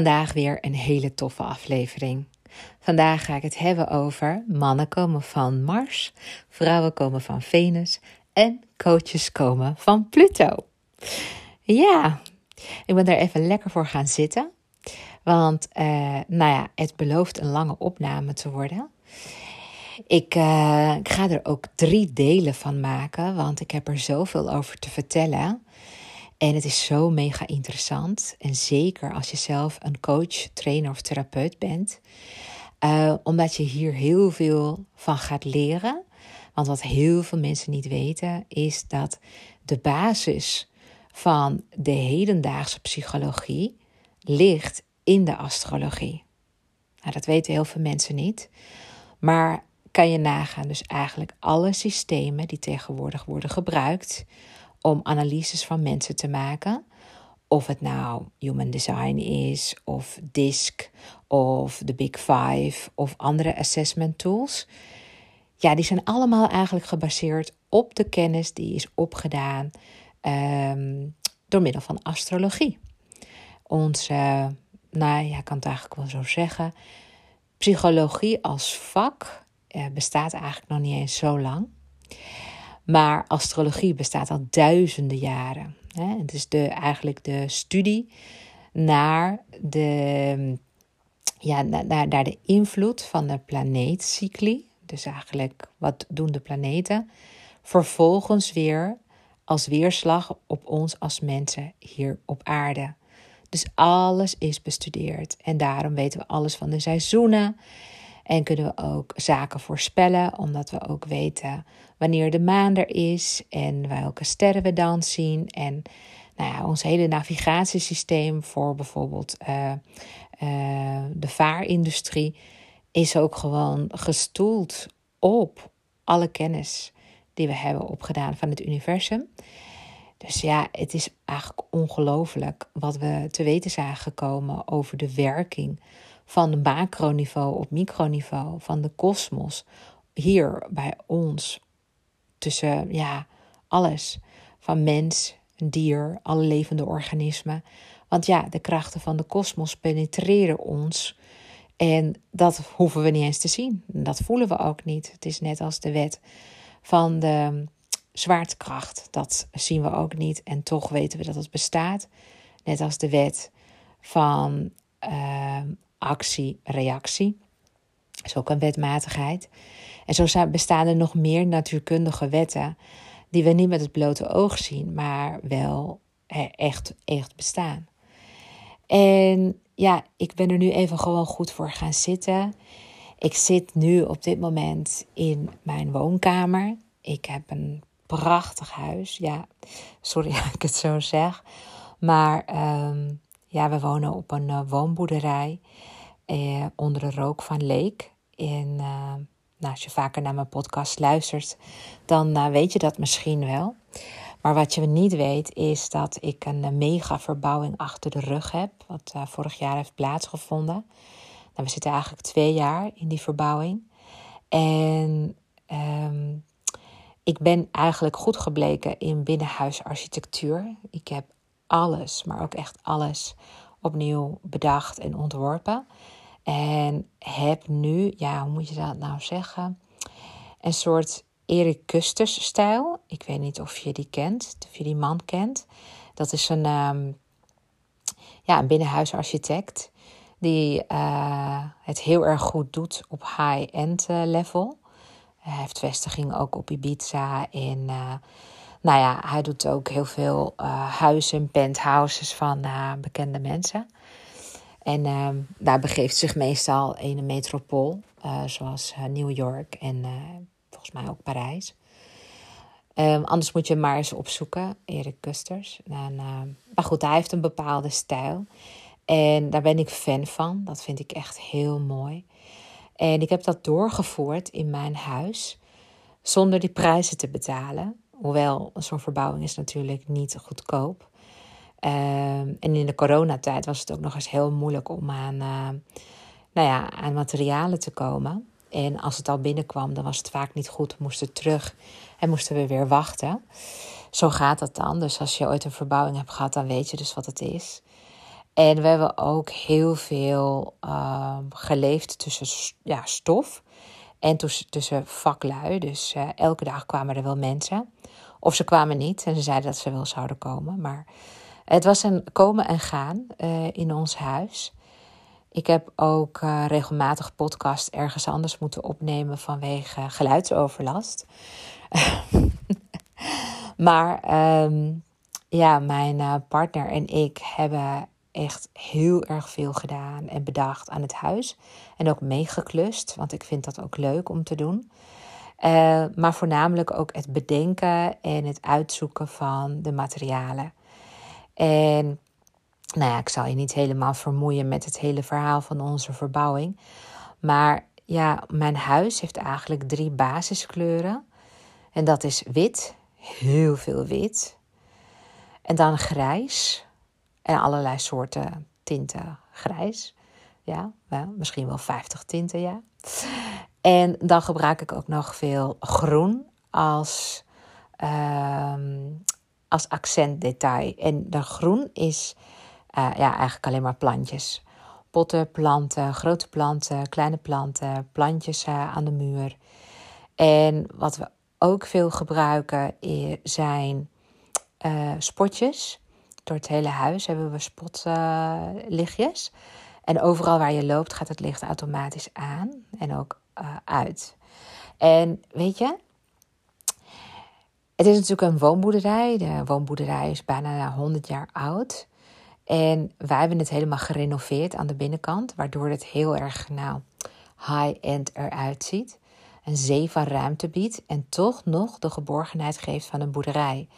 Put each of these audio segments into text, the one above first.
Vandaag weer een hele toffe aflevering. Vandaag ga ik het hebben over mannen komen van Mars, vrouwen komen van Venus en coaches komen van Pluto. Ja, ik ben daar even lekker voor gaan zitten. Want, uh, nou ja, het belooft een lange opname te worden. Ik, uh, ik, ga er ook drie delen van maken, want ik heb er zoveel over te vertellen. En het is zo mega interessant. En zeker als je zelf een coach, trainer of therapeut bent. Uh, omdat je hier heel veel van gaat leren. Want wat heel veel mensen niet weten, is dat de basis van de hedendaagse psychologie ligt in de astrologie. Nou, dat weten heel veel mensen niet. Maar kan je nagaan, dus eigenlijk alle systemen die tegenwoordig worden gebruikt om analyses van mensen te maken. Of het nou human design is, of DISC, of de Big Five, of andere assessment tools. Ja, die zijn allemaal eigenlijk gebaseerd op de kennis die is opgedaan um, door middel van astrologie. Onze, nou ja, ik kan het eigenlijk wel zo zeggen, psychologie als vak eh, bestaat eigenlijk nog niet eens zo lang. Maar astrologie bestaat al duizenden jaren. Het is de, eigenlijk de studie naar de, ja, naar, naar de invloed van de planeetcycli. Dus eigenlijk wat doen de planeten. Vervolgens weer als weerslag op ons als mensen hier op aarde. Dus alles is bestudeerd. En daarom weten we alles van de seizoenen. En kunnen we ook zaken voorspellen, omdat we ook weten wanneer de maan er is en welke sterren we dan zien. En nou ja, ons hele navigatiesysteem voor bijvoorbeeld uh, uh, de vaarindustrie is ook gewoon gestoeld op alle kennis die we hebben opgedaan van het universum. Dus ja, het is eigenlijk ongelooflijk wat we te weten zijn gekomen over de werking van macroniveau op microniveau, van de kosmos, hier bij ons, tussen ja, alles, van mens, dier, alle levende organismen. Want ja, de krachten van de kosmos penetreren ons. En dat hoeven we niet eens te zien. Dat voelen we ook niet. Het is net als de wet van de zwaartekracht. Dat zien we ook niet. En toch weten we dat het bestaat. Net als de wet van uh, actie-reactie. Dat is ook een wetmatigheid. En zo bestaan er nog meer natuurkundige wetten die we niet met het blote oog zien, maar wel echt, echt bestaan. En ja, ik ben er nu even gewoon goed voor gaan zitten. Ik zit nu op dit moment in mijn woonkamer. Ik heb een prachtig huis. Ja, sorry dat ik het zo zeg. Maar um, ja, we wonen op een uh, woonboerderij eh, onder de rook van Leek. En uh, nou, als je vaker naar mijn podcast luistert, dan uh, weet je dat misschien wel. Maar wat je niet weet, is dat ik een mega verbouwing achter de rug heb. Wat vorig jaar heeft plaatsgevonden. Nou, we zitten eigenlijk twee jaar in die verbouwing. En um, ik ben eigenlijk goed gebleken in binnenhuisarchitectuur. Ik heb alles, maar ook echt alles opnieuw bedacht en ontworpen. En heb nu, ja, hoe moet je dat nou zeggen? Een soort Erik Kusters stijl. Ik weet niet of je die kent, of je die man kent. Dat is een, um, ja, een binnenhuisarchitect die uh, het heel erg goed doet op high-end uh, level. Hij heeft vestiging ook op Ibiza en uh, nou ja, hij doet ook heel veel huizen, penthouses van bekende mensen. En uh, daar begeeft zich meestal in een metropool, uh, zoals uh, New York en eh, volgens mij ook Parijs. Ehm, anders moet je maar eens opzoeken, Erik Kusters. En, maar goed, hij heeft een bepaalde stijl. En daar ben ik fan van. Dat vind ik echt heel mooi. En ik heb dat doorgevoerd in mijn huis zonder die prijzen te betalen. Hoewel zo'n verbouwing is natuurlijk niet goedkoop. Ehm, en in de coronatijd was het ook nog eens heel moeilijk om aan, uh, nou ja, aan materialen te komen. En als het al binnenkwam, dan was het vaak niet goed. We moesten terug en moesten we weer wachten. Zo gaat dat dan. Dus als je ooit een verbouwing hebt gehad, dan weet je dus wat het is. En we hebben ook heel veel ehm, geleefd tussen ja, stof en tussen, vaklui. Dus uh, elke dag kwamen er wel mensen. Of ze kwamen niet en ze zeiden dat ze wel zouden komen. Maar het was een komen en gaan uh, in ons huis. Ik heb ook uh, regelmatig podcast ergens anders moeten opnemen vanwege geluidsoverlast. maar um, ja, mijn partner en ik hebben echt heel erg veel gedaan en bedacht aan het huis. En ook meegeklust, want ik vind dat ook leuk om te doen. Maar voornamelijk ook het bedenken en het uitzoeken van de materialen. En nou ik zal je niet helemaal vermoeien met het hele verhaal van onze verbouwing. Maar ja, mijn huis heeft eigenlijk drie basiskleuren. En dat is wit, heel veel wit. En dan grijs, en allerlei soorten tinten grijs. Ja, misschien wel 50 tinten, ja. En dan gebruik ik ook nog veel groen als, uh, als accentdetail. En de groen is uh, ja, eigenlijk alleen maar plantjes. Potten, planten, grote planten, kleine planten, plantjes uh, aan de muur. En wat we ook veel gebruiken zijn uh, spotjes. Door het hele huis hebben we spotlichtjes. en overal waar je loopt gaat het licht automatisch aan en ook uit. En weet je, het is natuurlijk een woonboerderij. De woonboerderij is bijna 100 jaar oud. En wij hebben het helemaal gerenoveerd aan de binnenkant, waardoor het heel erg nou, high-end eruit ziet. Een zee van ruimte biedt en toch nog de geborgenheid geeft van een boerderij.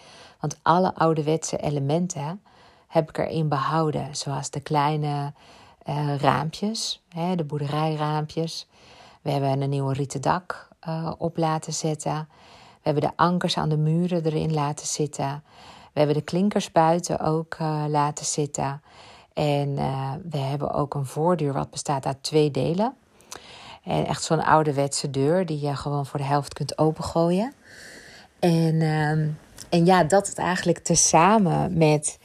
Want alle ouderwetse elementen heb ik erin behouden. Zoals de kleine uh, raampjes, hè, de boerderijraampjes. We hebben een nieuwe rieten dak uh, op laten zetten. We hebben de ankers aan de muren erin laten zitten. We hebben de klinkers buiten ook uh, laten zitten. En we hebben ook een voordeur wat bestaat uit twee delen. En echt zo'n ouderwetse deur die je gewoon voor de helft kunt opengooien. En ehm, en ja, dat het eigenlijk tezamen met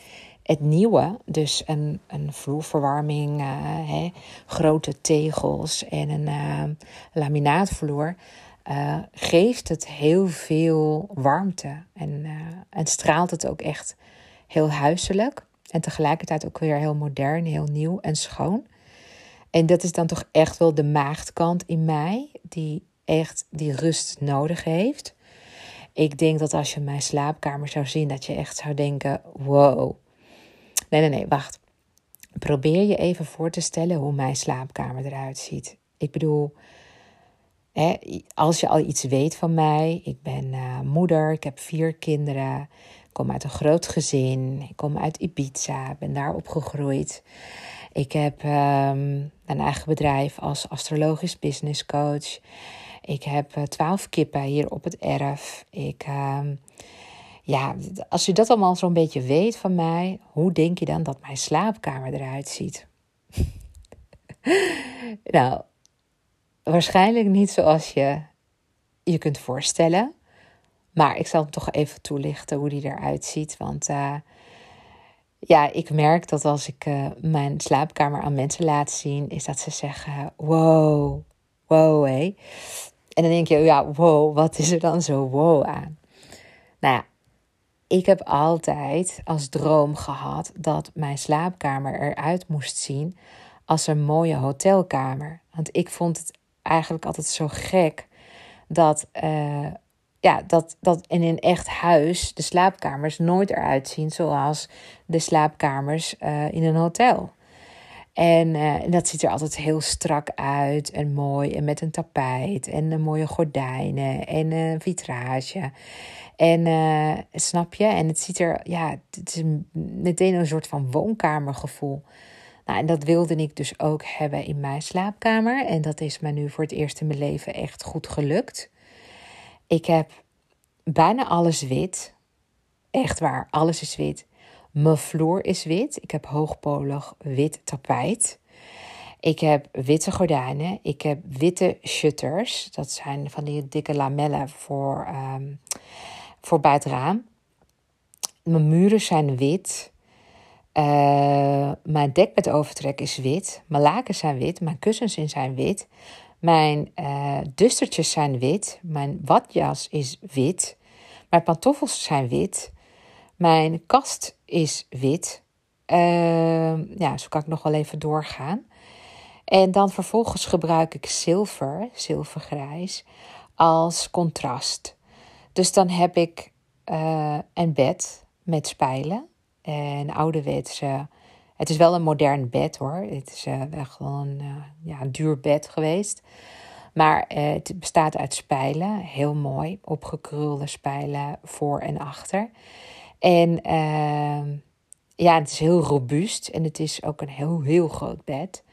het nieuwe, dus een, een vloerverwarming, hè, grote tegels en een laminaatvloer, uh, geeft het heel veel warmte en, en straalt het ook echt heel huiselijk. En tegelijkertijd ook weer heel modern, heel nieuw en schoon. En dat is dan toch echt wel de maagdkant in mij, die echt die rust nodig heeft. Ik denk dat als je mijn slaapkamer zou zien, dat je echt zou denken: wow. Nee, nee, nee, wacht. Probeer je even voor te stellen hoe mijn slaapkamer eruit ziet. Ik bedoel, als je al iets weet van mij, ik ben uh, moeder, ik heb vier kinderen, ik kom uit een groot gezin, ik kom uit Ibiza, ben daar opgegroeid. Ik heb um, een eigen bedrijf als astrologisch business coach. Ik heb eh, twaalf kippen hier op het erf. Ik, uh, ja, als je dat allemaal zo'n beetje weet van mij, hoe denk je dan dat mijn slaapkamer eruit ziet? nou, waarschijnlijk niet zoals je je kunt voorstellen. Maar ik zal hem toch even toelichten hoe die eruit ziet. Want uh, ja, ik merk dat als ik uh, mijn slaapkamer aan mensen laat zien, is dat ze zeggen: Wow, wow, hé. En dan denk je, ja, wow, wat is er dan zo wow aan? Nou ja, ik heb altijd als droom gehad dat mijn slaapkamer eruit moest zien als een mooie hotelkamer. Want ik vond het eigenlijk altijd zo gek dat, uh, ja, dat, dat in een echt huis de slaapkamers nooit eruit zien zoals de slaapkamers uh, in een hotel. En, uh, en, dat ziet er altijd heel strak uit en mooi. En met een tapijt en mooie gordijnen en een vitrage. En snap je? En het ziet er, ja, het is meteen een soort van woonkamergevoel. Nou, en dat wilde ik dus ook hebben in mijn slaapkamer. En dat is me nu voor het eerst in mijn leven echt goed gelukt. Ik heb bijna alles wit. Echt waar, alles is wit. Mijn vloer is wit. Ik heb hoogpolig wit tapijt. Ik heb witte gordijnen. Ik heb witte shutters. Dat zijn van die dikke lamellen voor, um, voor bij het raam. Mijn muren zijn wit. Uh, mijn dekbedovertrek is wit. Mijn lakens zijn wit. Mijn kussens zijn wit. Mijn uh, dustertjes zijn wit. Mijn watjas is wit. Mijn pantoffels zijn wit. Mijn kast is wit. Uh, ja, zo kan ik nog wel even doorgaan. En dan vervolgens gebruik ik zilver, zilvergrijs, als contrast. Dus dan heb ik uh, een bed met spijlen. En ouderwetse. Het is wel een modern bed hoor. Het is uh, wel gewoon uh, ja, een duur bed geweest. Maar het bestaat uit spijlen. Heel mooi. Opgekrulde spijlen voor en achter. En ehm, ja, het is heel robuust. En het is ook een heel, heel groot bed.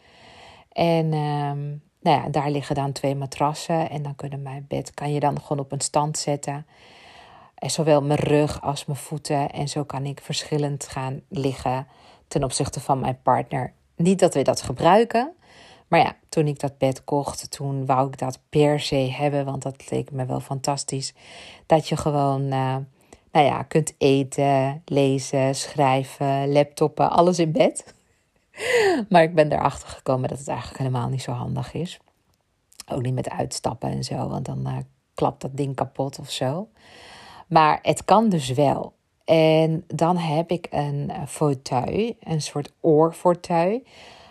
En ehm, nou ja, daar liggen dan twee matrassen. En dan kunnen mijn bed kan je dan gewoon op een stand zetten. Zowel mijn rug als mijn voeten. En zo kan ik verschillend gaan liggen ten opzichte van mijn partner. Niet dat we dat gebruiken. Maar ja, toen ik dat bed kocht, toen wou ik dat per se hebben. Want dat leek me wel fantastisch. Dat je gewoon, uh, nou ja, kunt eten, lezen, schrijven, laptoppen, alles in bed. maar ik ben erachter gekomen dat het eigenlijk helemaal niet zo handig is. Ook niet met uitstappen en zo, want dan uh, klapt dat ding kapot of zo. Maar het kan dus wel. En dan heb ik een fauteuil, een soort oorfauteuil.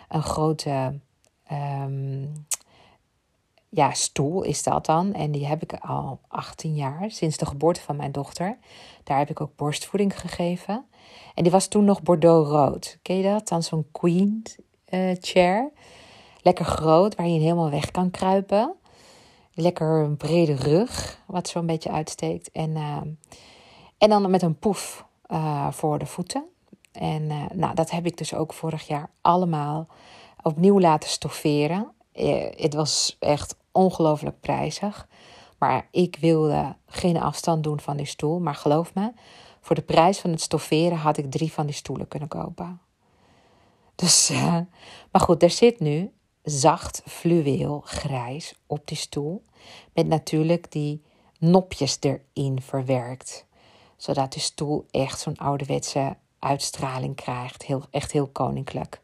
Een grote um, ja, stoel is dat dan. En die heb ik al 18 jaar, sinds de geboorte van mijn dochter. Daar heb ik ook borstvoeding gegeven. En die was toen nog bordeaux-rood. Ken je dat? Dan zo'n queen uh, chair. Lekker groot, waar je helemaal weg kan kruipen. Lekker een brede rug, wat zo een beetje uitsteekt. En, uh, en dan met een poef uh, voor de voeten. En nou, dat heb ik dus ook vorig jaar allemaal opnieuw laten stofferen. Het was echt ongelooflijk prijzig. Maar ik wilde geen afstand doen van die stoel. Maar geloof me, voor de prijs van het stofferen had ik drie van die stoelen kunnen kopen. Dus, maar goed, er zit nu zacht fluweel grijs op die stoel. Met natuurlijk die nopjes erin verwerkt. Zodat de stoel echt zo'n ouderwetse uitstraling krijgt. Heel, echt heel koninklijk.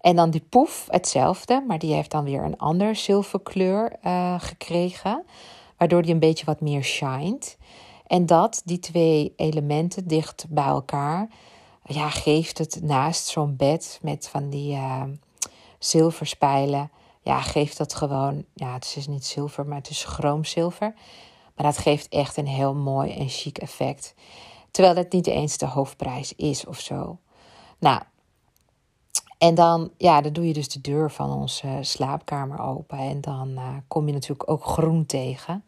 En dan die poef, hetzelfde, maar die heeft dan weer een ander zilverkleur uh, gekregen. Waardoor die een beetje wat meer shined. En dat, die twee elementen dicht bij elkaar, ja, geeft het naast zo'n bed met van die uh, zilverspijlen, ja, geeft dat gewoon, ja, het is niet zilver, maar het is chroomzilver. Maar dat geeft echt een heel mooi en chic effect. Terwijl het niet eens de hoofdprijs is of zo. Nou, en dan, ja, dan doe je dus de deur van onze slaapkamer open. En dan uh, kom je natuurlijk ook groen tegen.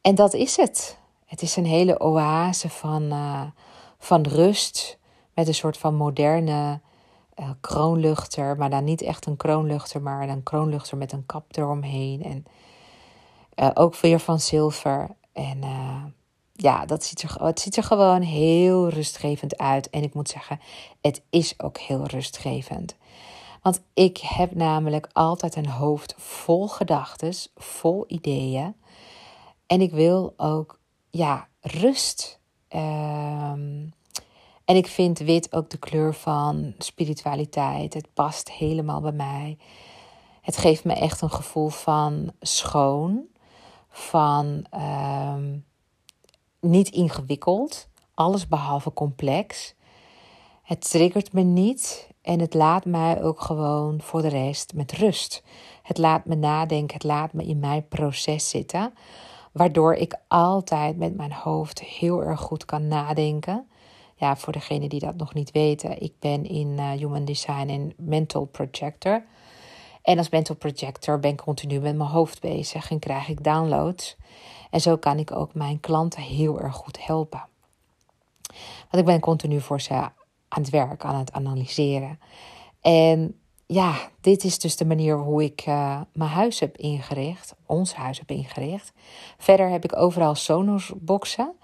En dat is het. Het is een hele oase van, uh, van rust. Met een soort van moderne uh, kroonluchter. Maar dan niet echt een kroonluchter, maar een kroonluchter met een kap eromheen. En uh, ook weer van zilver. En ja, dat ziet er, het ziet er gewoon heel rustgevend uit. En ik moet zeggen, het is ook heel rustgevend. Want ik heb namelijk altijd een hoofd vol gedachten, vol ideeën. En ik wil ook, ja, rust. Um, en ik vind wit ook de kleur van spiritualiteit. Het past helemaal bij mij. Het geeft me echt een gevoel van schoon, van um, niet ingewikkeld, alles behalve complex. Het triggert me niet en het laat mij ook gewoon voor de rest met rust. Het laat me nadenken, het laat me in mijn proces zitten, waardoor ik altijd met mijn hoofd heel erg goed kan nadenken. Ja, voor degenen die dat nog niet weten, ik ben in uh, Human Design en Mental Projector. En als mental projector ben ik continu met mijn hoofd bezig en krijg ik downloads. En zo kan ik ook mijn klanten heel erg goed helpen. Want ik ben continu voor ze aan het werk, aan het analyseren. En ja, dit is dus de manier hoe ik uh, mijn huis heb ingericht, ons huis heb ingericht. Verder heb ik overal sonosboxen.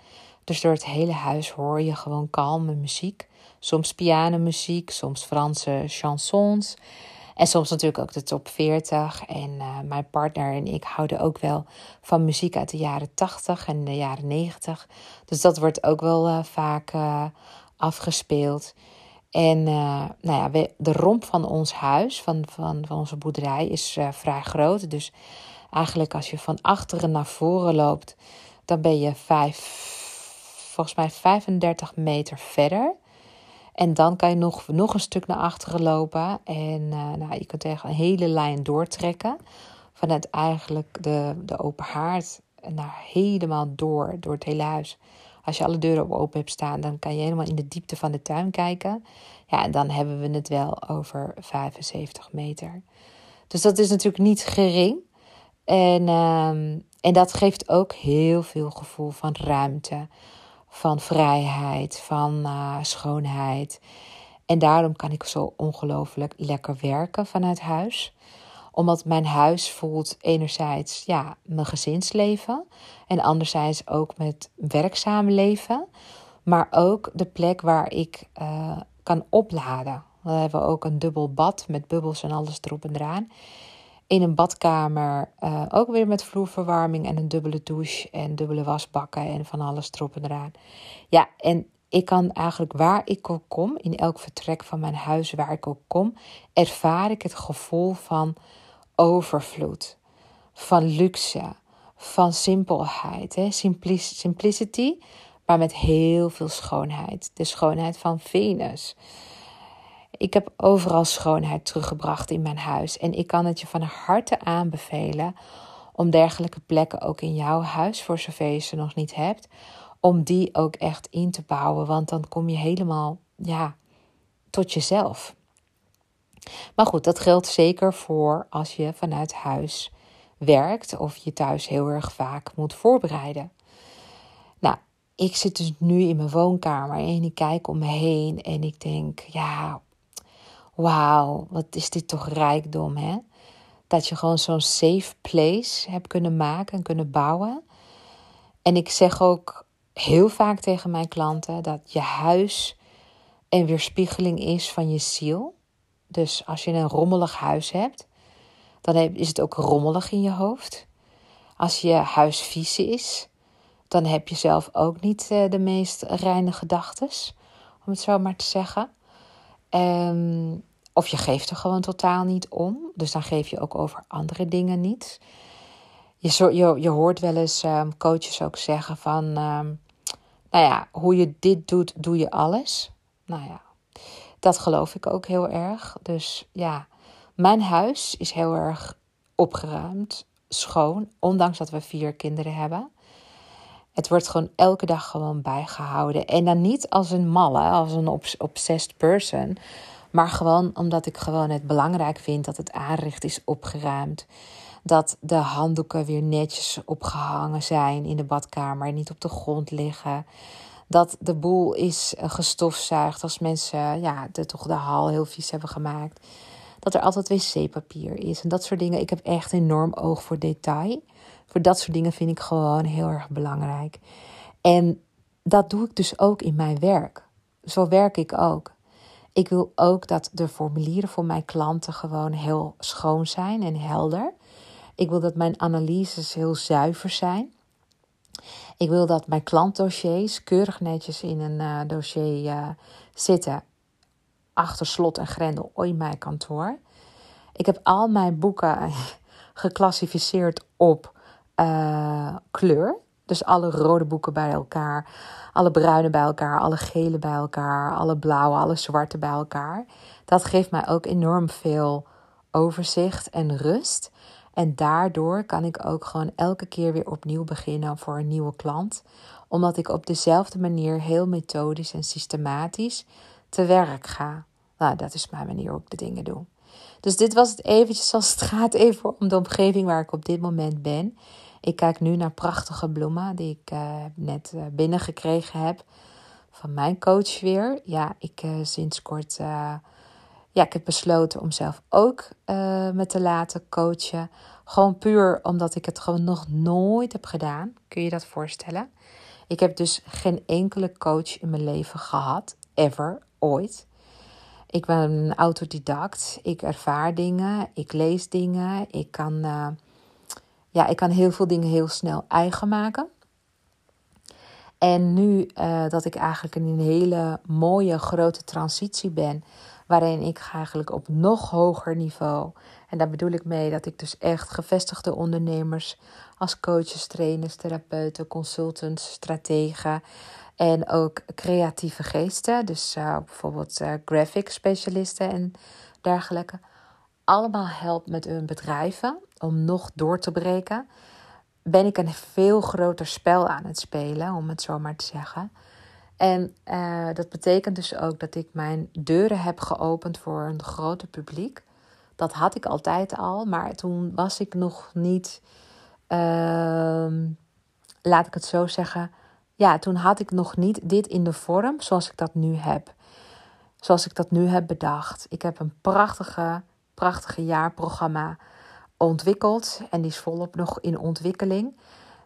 Dus door het hele huis hoor je gewoon kalme muziek. Soms pianomuziek, soms Franse chansons. En soms natuurlijk ook de top 40. En uh, mijn partner en ik houden ook wel van muziek uit de jaren 80 en de jaren 90. Dus dat wordt ook wel uh, vaak uh, afgespeeld. En nou ja, de romp van ons huis, van, van, van onze boerderij, is vrij groot. Dus eigenlijk als je van achteren naar voren loopt, dan ben je vijf, volgens mij 35 meter verder. En dan kan je nog, nog een stuk naar achteren lopen. En uh, nou, je kunt tegen een hele lijn doortrekken. Vanuit eigenlijk de, de open haard naar helemaal door, door het hele huis. Als je alle deuren open hebt staan, dan kan je helemaal in de diepte van de tuin kijken. Ja, en dan hebben we het wel over 75 meter. Dus dat is natuurlijk niet gering. En, um, en dat geeft ook heel veel gevoel van ruimte, van vrijheid, van uh, schoonheid. En daarom kan ik zo ongelooflijk lekker werken vanuit huis omdat mijn huis voelt enerzijds ja, mijn gezinsleven en anderzijds ook met werkzaam leven. Maar ook de plek waar ik uh, kan opladen. We hebben ook een dubbel bad met bubbels en alles erop en eraan. In een badkamer uh, ook weer met vloerverwarming en een dubbele douche en dubbele wasbakken en van alles erop en eraan. Ja, en ik kan eigenlijk waar ik ook kom, in elk vertrek van mijn huis waar ik ook kom, ervaar ik het gevoel van overvloed, van luxe, van simpelheid. Hè? simplicity, maar met heel veel schoonheid. De schoonheid van Venus. Ik heb overal schoonheid teruggebracht in mijn huis. En ik kan het je van harte aanbevelen om dergelijke plekken ook in jouw huis, voor zover je ze nog niet hebt, om die ook echt in te bouwen. Want dan kom je helemaal ja, tot jezelf. Maar goed, dat geldt zeker voor als je vanuit huis werkt of je thuis heel erg vaak moet voorbereiden. Nou, ik zit dus nu in mijn woonkamer en ik kijk om me heen en ik denk, ja, wauw, wat is dit toch rijkdom, hè? Dat je gewoon zo'n safe place hebt kunnen maken en kunnen bouwen. En ik zeg ook heel vaak tegen mijn klanten dat je huis een weerspiegeling is van je ziel. Dus als je een rommelig huis hebt, dan is het ook rommelig in je hoofd. Als je huis vies is, dan heb je zelf ook niet eh, de meest reine gedachten, om het zo maar te zeggen. Ehm, of je geeft er gewoon totaal niet om, dus dan geef je ook over andere dingen niet. Je, je, je hoort wel eens um, coaches ook zeggen van, um, nou ja, hoe je dit doet, doe je alles. Nou ja, dat geloof ik ook heel erg. Dus ja, mijn huis is heel erg opgeruimd, schoon, ondanks dat we vier kinderen hebben. Het wordt gewoon elke dag gewoon bijgehouden. En dan niet als een malle, als een obsessed person. Maar gewoon omdat ik gewoon het belangrijk vind dat het aanrecht is opgeruimd. Dat de handdoeken weer netjes opgehangen zijn in de badkamer niet op de grond liggen dat de boel is eh, gestofzuigd als mensen ja, toch de hal heel vies hebben gemaakt. Dat er altijd wc-papier is en dat soort dingen. Ik heb echt enorm oog voor detail. Voor dat soort dingen vind ik gewoon heel erg belangrijk. En dat doe ik dus ook in mijn werk. Zo werk ik ook. Ik wil ook dat de formulieren voor mijn klanten gewoon heel schoon zijn en helder. Ik wil dat mijn analyses heel zuiver zijn. Ik wil dat mijn klantdossiers keurig netjes in een uh, dossier uh, zitten. Achter slot en grendel in mijn kantoor. Ik heb al mijn boeken geclassificeerd op uh, kleur. Dus alle rode boeken bij elkaar, alle bruine bij elkaar, alle gele bij elkaar, alle blauwe, alle zwarte bij elkaar. Dat geeft mij ook enorm veel overzicht en rust. En daardoor kan ik ook gewoon elke keer weer opnieuw beginnen voor een nieuwe klant. Omdat ik op dezelfde manier heel methodisch en systematisch te werk ga. Nou, dat is mijn manier hoe de dingen doe. Dus dit was het eventjes als het gaat even om de omgeving waar ik op dit moment ben. Ik kijk nu naar prachtige bloemen die ik uh, net uh, binnengekregen heb van mijn coach weer. Ja, ik uh, sinds kort ja, ik heb besloten om zelf ook me te laten coachen. Gewoon puur omdat ik het gewoon nog nooit heb gedaan. Kun je dat voorstellen? Ik heb dus geen enkele coach in mijn leven gehad, ever, ooit. Ik ben een autodidact. Ik ervaar dingen, ik lees dingen. Ik kan, ja, ik kan heel veel dingen heel snel eigen maken. En nu uh, dat ik eigenlijk in een hele mooie grote transitie ben, waarin ik eigenlijk op nog hoger niveau, en daar bedoel ik mee dat ik dus echt gevestigde ondernemers als coaches, trainers, therapeuten, consultants, strategen en ook creatieve geesten, dus uh, bijvoorbeeld uh, graphic specialisten en dergelijke, allemaal help met hun bedrijven om nog door te breken ben ik een veel groter spel aan het spelen, om het zo maar te zeggen. En uh, dat betekent dus ook dat ik mijn deuren heb geopend voor een groter publiek. Dat had ik altijd al, maar toen was ik nog niet, uh, laat ik het zo zeggen. Ja, toen had ik nog niet dit in de vorm zoals ik dat nu heb. Zoals ik dat nu heb bedacht. Ik heb een prachtige, prachtige jaarprogramma ontwikkeld en die is volop nog in ontwikkeling.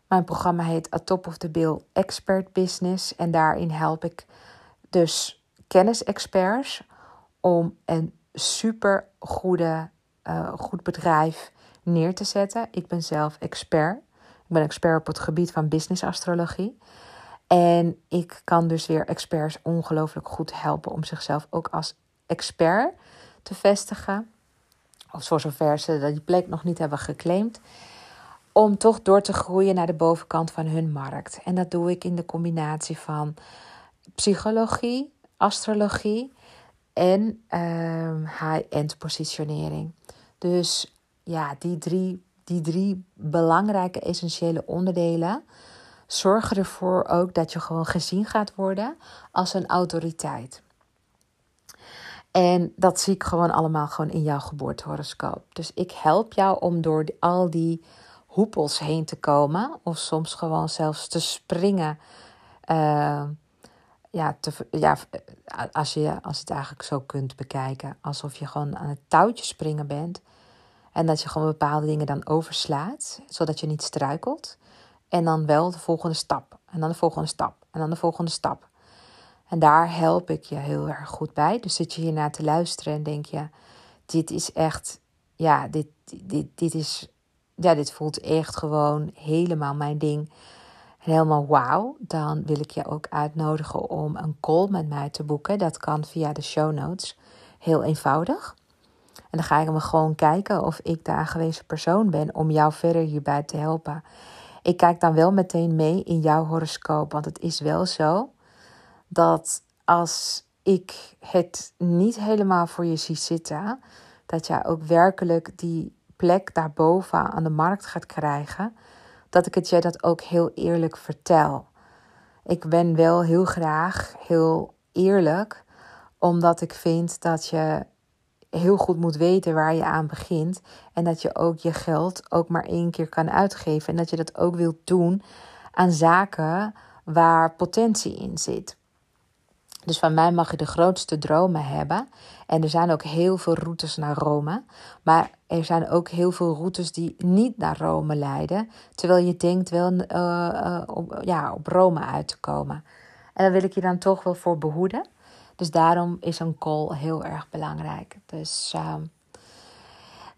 Mijn programma heet A Top of the Bill Expert Business en daarin help ik dus kennisexperts om een super goede, uh, goed bedrijf neer te zetten. Ik ben zelf expert. Ik ben expert op het gebied van business astrologie. En ik kan dus weer experts ongelooflijk goed helpen om zichzelf ook als expert te vestigen of voor zover ze die plek nog niet hebben geclaimd, om toch door te groeien naar de bovenkant van hun markt. En dat doe ik in de combinatie van psychologie, astrologie en uh, high-end positionering. Dus ja, die drie, die drie belangrijke essentiële onderdelen zorgen ervoor ook dat je gewoon gezien gaat worden als een autoriteit. En dat zie ik gewoon allemaal gewoon in jouw geboortehoroscoop. Dus ik help jou om door al die hoepels heen te komen. Of soms gewoon zelfs te springen. Uh, ja, te, ja als, je, als het eigenlijk zo kunt bekijken. Alsof je gewoon aan het touwtje springen bent. En dat je gewoon bepaalde dingen dan overslaat. Zodat je niet struikelt. En dan wel de volgende stap. En dan de volgende stap. En dan de volgende stap. En daar help ik je heel erg goed bij. Dus zit je hiernaar te luisteren en denk je: dit is echt, ja, dit, dit, dit is, ja, dit voelt echt gewoon helemaal mijn ding. Helemaal wauw. Dan wil ik je ook uitnodigen om een call met mij te boeken. Dat kan via de show notes. Heel eenvoudig. En dan ga ik me gewoon kijken of ik de aangewezen persoon ben om jou verder hierbij te helpen. Ik kijk dan wel meteen mee in jouw horoscoop, want het is wel zo dat als ik het niet helemaal voor je zie zitten, dat jij ook werkelijk die plek daarboven aan de markt gaat krijgen, dat ik het jij dat ook heel eerlijk vertel. Ik ben wel heel graag heel eerlijk, omdat ik vind dat je heel goed moet weten waar je aan begint en dat je ook je geld ook maar één keer kan uitgeven en dat je dat ook wilt doen aan zaken waar potentie in zit. Dus van mij mag je de grootste dromen hebben. En er zijn ook heel veel routes naar Rome. Maar er zijn ook heel veel routes die niet naar Rome leiden. Terwijl je denkt wel uh, op, ja, op Rome uit te komen. En daar wil ik je dan toch wel voor behoeden. Dus daarom is een call heel erg belangrijk. Dus uh,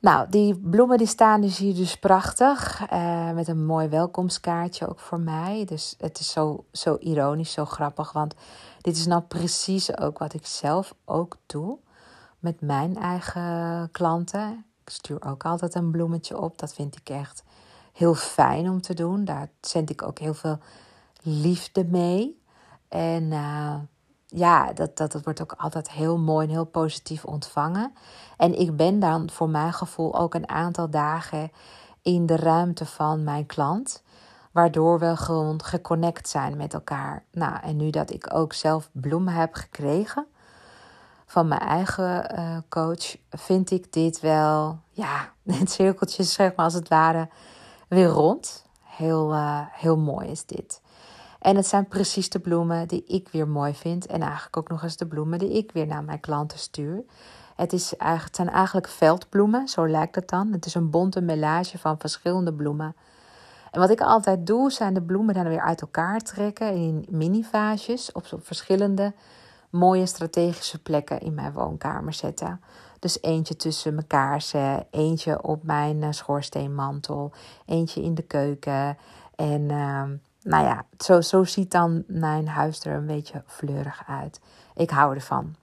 nou, die bloemen die staan dus hier dus prachtig. Uh, met een mooi welkomstkaartje ook voor mij. Dus het is zo, zo ironisch, zo grappig. Want dit is nou precies ook wat ik zelf ook doe met mijn eigen klanten. Ik stuur ook altijd een bloemetje op. Dat vind ik echt heel fijn om te doen. Daar zend ik ook heel veel liefde mee. En uh, ja, dat, dat wordt ook altijd heel mooi en heel positief ontvangen. En ik ben dan voor mijn gevoel ook een aantal dagen in de ruimte van mijn klant. Waardoor we gewoon geconnect zijn met elkaar. Nou, en nu dat ik ook zelf bloemen heb gekregen van mijn eigen uh, coach, vind ik dit wel, ja, het cirkeltje zeg maar als het ware weer rond. Heel, uh, heel mooi is dit. En het zijn precies de bloemen die ik weer mooi vind. En eigenlijk ook nog eens de bloemen die ik weer naar mijn klanten stuur. Het, is eigenlijk, zijn eigenlijk veldbloemen, zo lijkt het dan. Het is een bonte melage van verschillende bloemen. En wat ik altijd doe, zijn de bloemen dan weer uit elkaar trekken in mini-vaasjes op, verschillende mooie strategische plekken in mijn woonkamer zetten. Dus eentje tussen mijn kaarsen, eentje op mijn eh, schoorsteenmantel, eentje in de keuken. En uh, nou ja, zo, zo ziet dan mijn huis er een beetje fleurig uit. Ik hou ervan.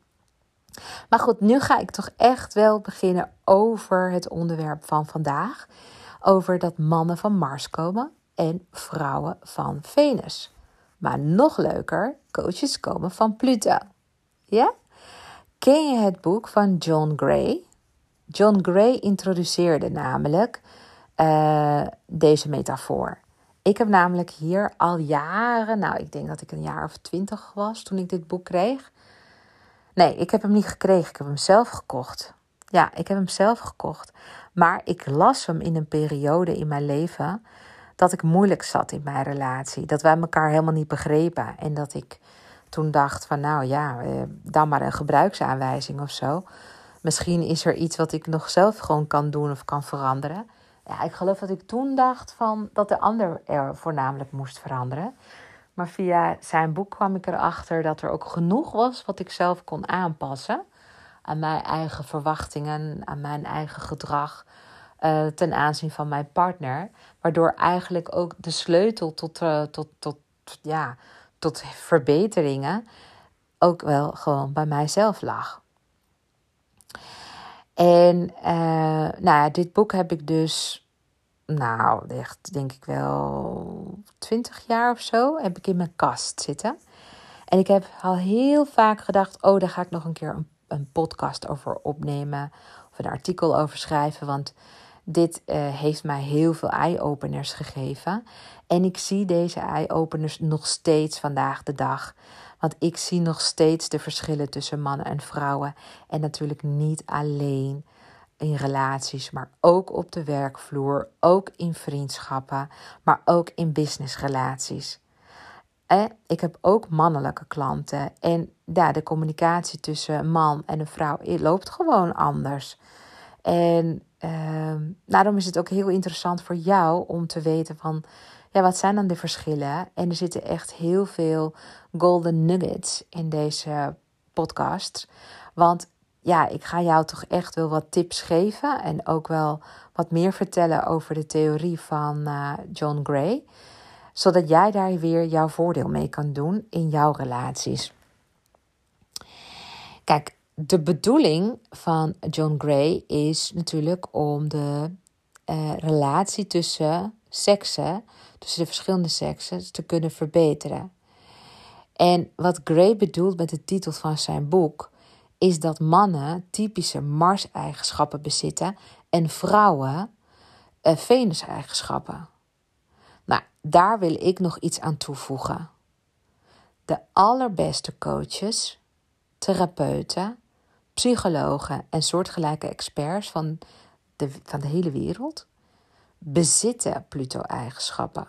Maar goed, nu ga ik toch echt wel beginnen over het onderwerp van vandaag. Over dat mannen van Mars komen en vrouwen van Venus. Maar nog leuker, coaches komen van Pluto. Ja? Ken je het boek van John Gray? John Gray introduceerde namelijk uh, deze metafoor. Ik heb namelijk hier al jaren, nou ik denk dat ik een jaar of twintig was toen ik dit boek kreeg. Nee, ik heb hem niet gekregen, ik heb hem zelf gekocht. Ja, ik heb hem zelf gekocht. Maar ik las hem in een periode in mijn leven dat ik moeilijk zat in mijn relatie. Dat wij elkaar helemaal niet begrepen. En dat ik toen dacht van nou ja, eh, dan maar een gebruiksaanwijzing of zo. Misschien is er iets wat ik nog zelf gewoon kan doen of kan veranderen. Ja, ik geloof dat ik toen dacht van dat de ander er voornamelijk moest veranderen. Maar via zijn boek kwam ik erachter dat er ook genoeg was wat ik zelf kon aanpassen. Aan mijn eigen verwachtingen, aan mijn eigen gedrag uh, ten aanzien van mijn partner. Waardoor eigenlijk ook de sleutel tot, uh, tot, tot, ja, tot verbeteringen ook wel gewoon bij mijzelf lag. En uh, nou ja, dit boek heb ik dus, nou echt denk ik wel 20 jaar of zo, heb ik in mijn kast zitten. En ik heb al heel vaak gedacht, oh daar ga ik nog een keer een, een podcast over opnemen. Of een artikel over schrijven, want dit uh, heeft mij heel veel eye-openers gegeven. En ik zie deze eye-openers nog steeds vandaag de dag. Want ik zie nog steeds de verschillen tussen mannen en vrouwen. En natuurlijk niet alleen in relaties, maar ook op de werkvloer, ook in vriendschappen, maar ook in businessrelaties. Eh, ik heb ook mannelijke klanten en ja, de communicatie tussen een man en een vrouw loopt gewoon anders. En uh, daarom is het ook heel interessant voor jou om te weten van, ja, wat zijn dan de verschillen? En er zitten echt heel veel golden nuggets in deze podcast. Want ja, ik ga jou toch echt wel wat tips geven en ook wel wat meer vertellen over de theorie van uh, John Gray, zodat jij daar weer jouw voordeel mee kan doen in jouw relaties. Kijk, de bedoeling van John Gray is natuurlijk om de uh, relatie tussen seksen, tussen de verschillende seksen, te kunnen verbeteren. En wat Gray bedoelt met de titel van zijn boek, is dat mannen typische Mars-eigenschappen bezitten en vrouwen uh, Venus-eigenschappen. Daar wil ik nog iets aan toevoegen. De allerbeste coaches, therapeuten, psychologen en soortgelijke experts van de, van de hele wereld bezitten Pluto-eigenschappen.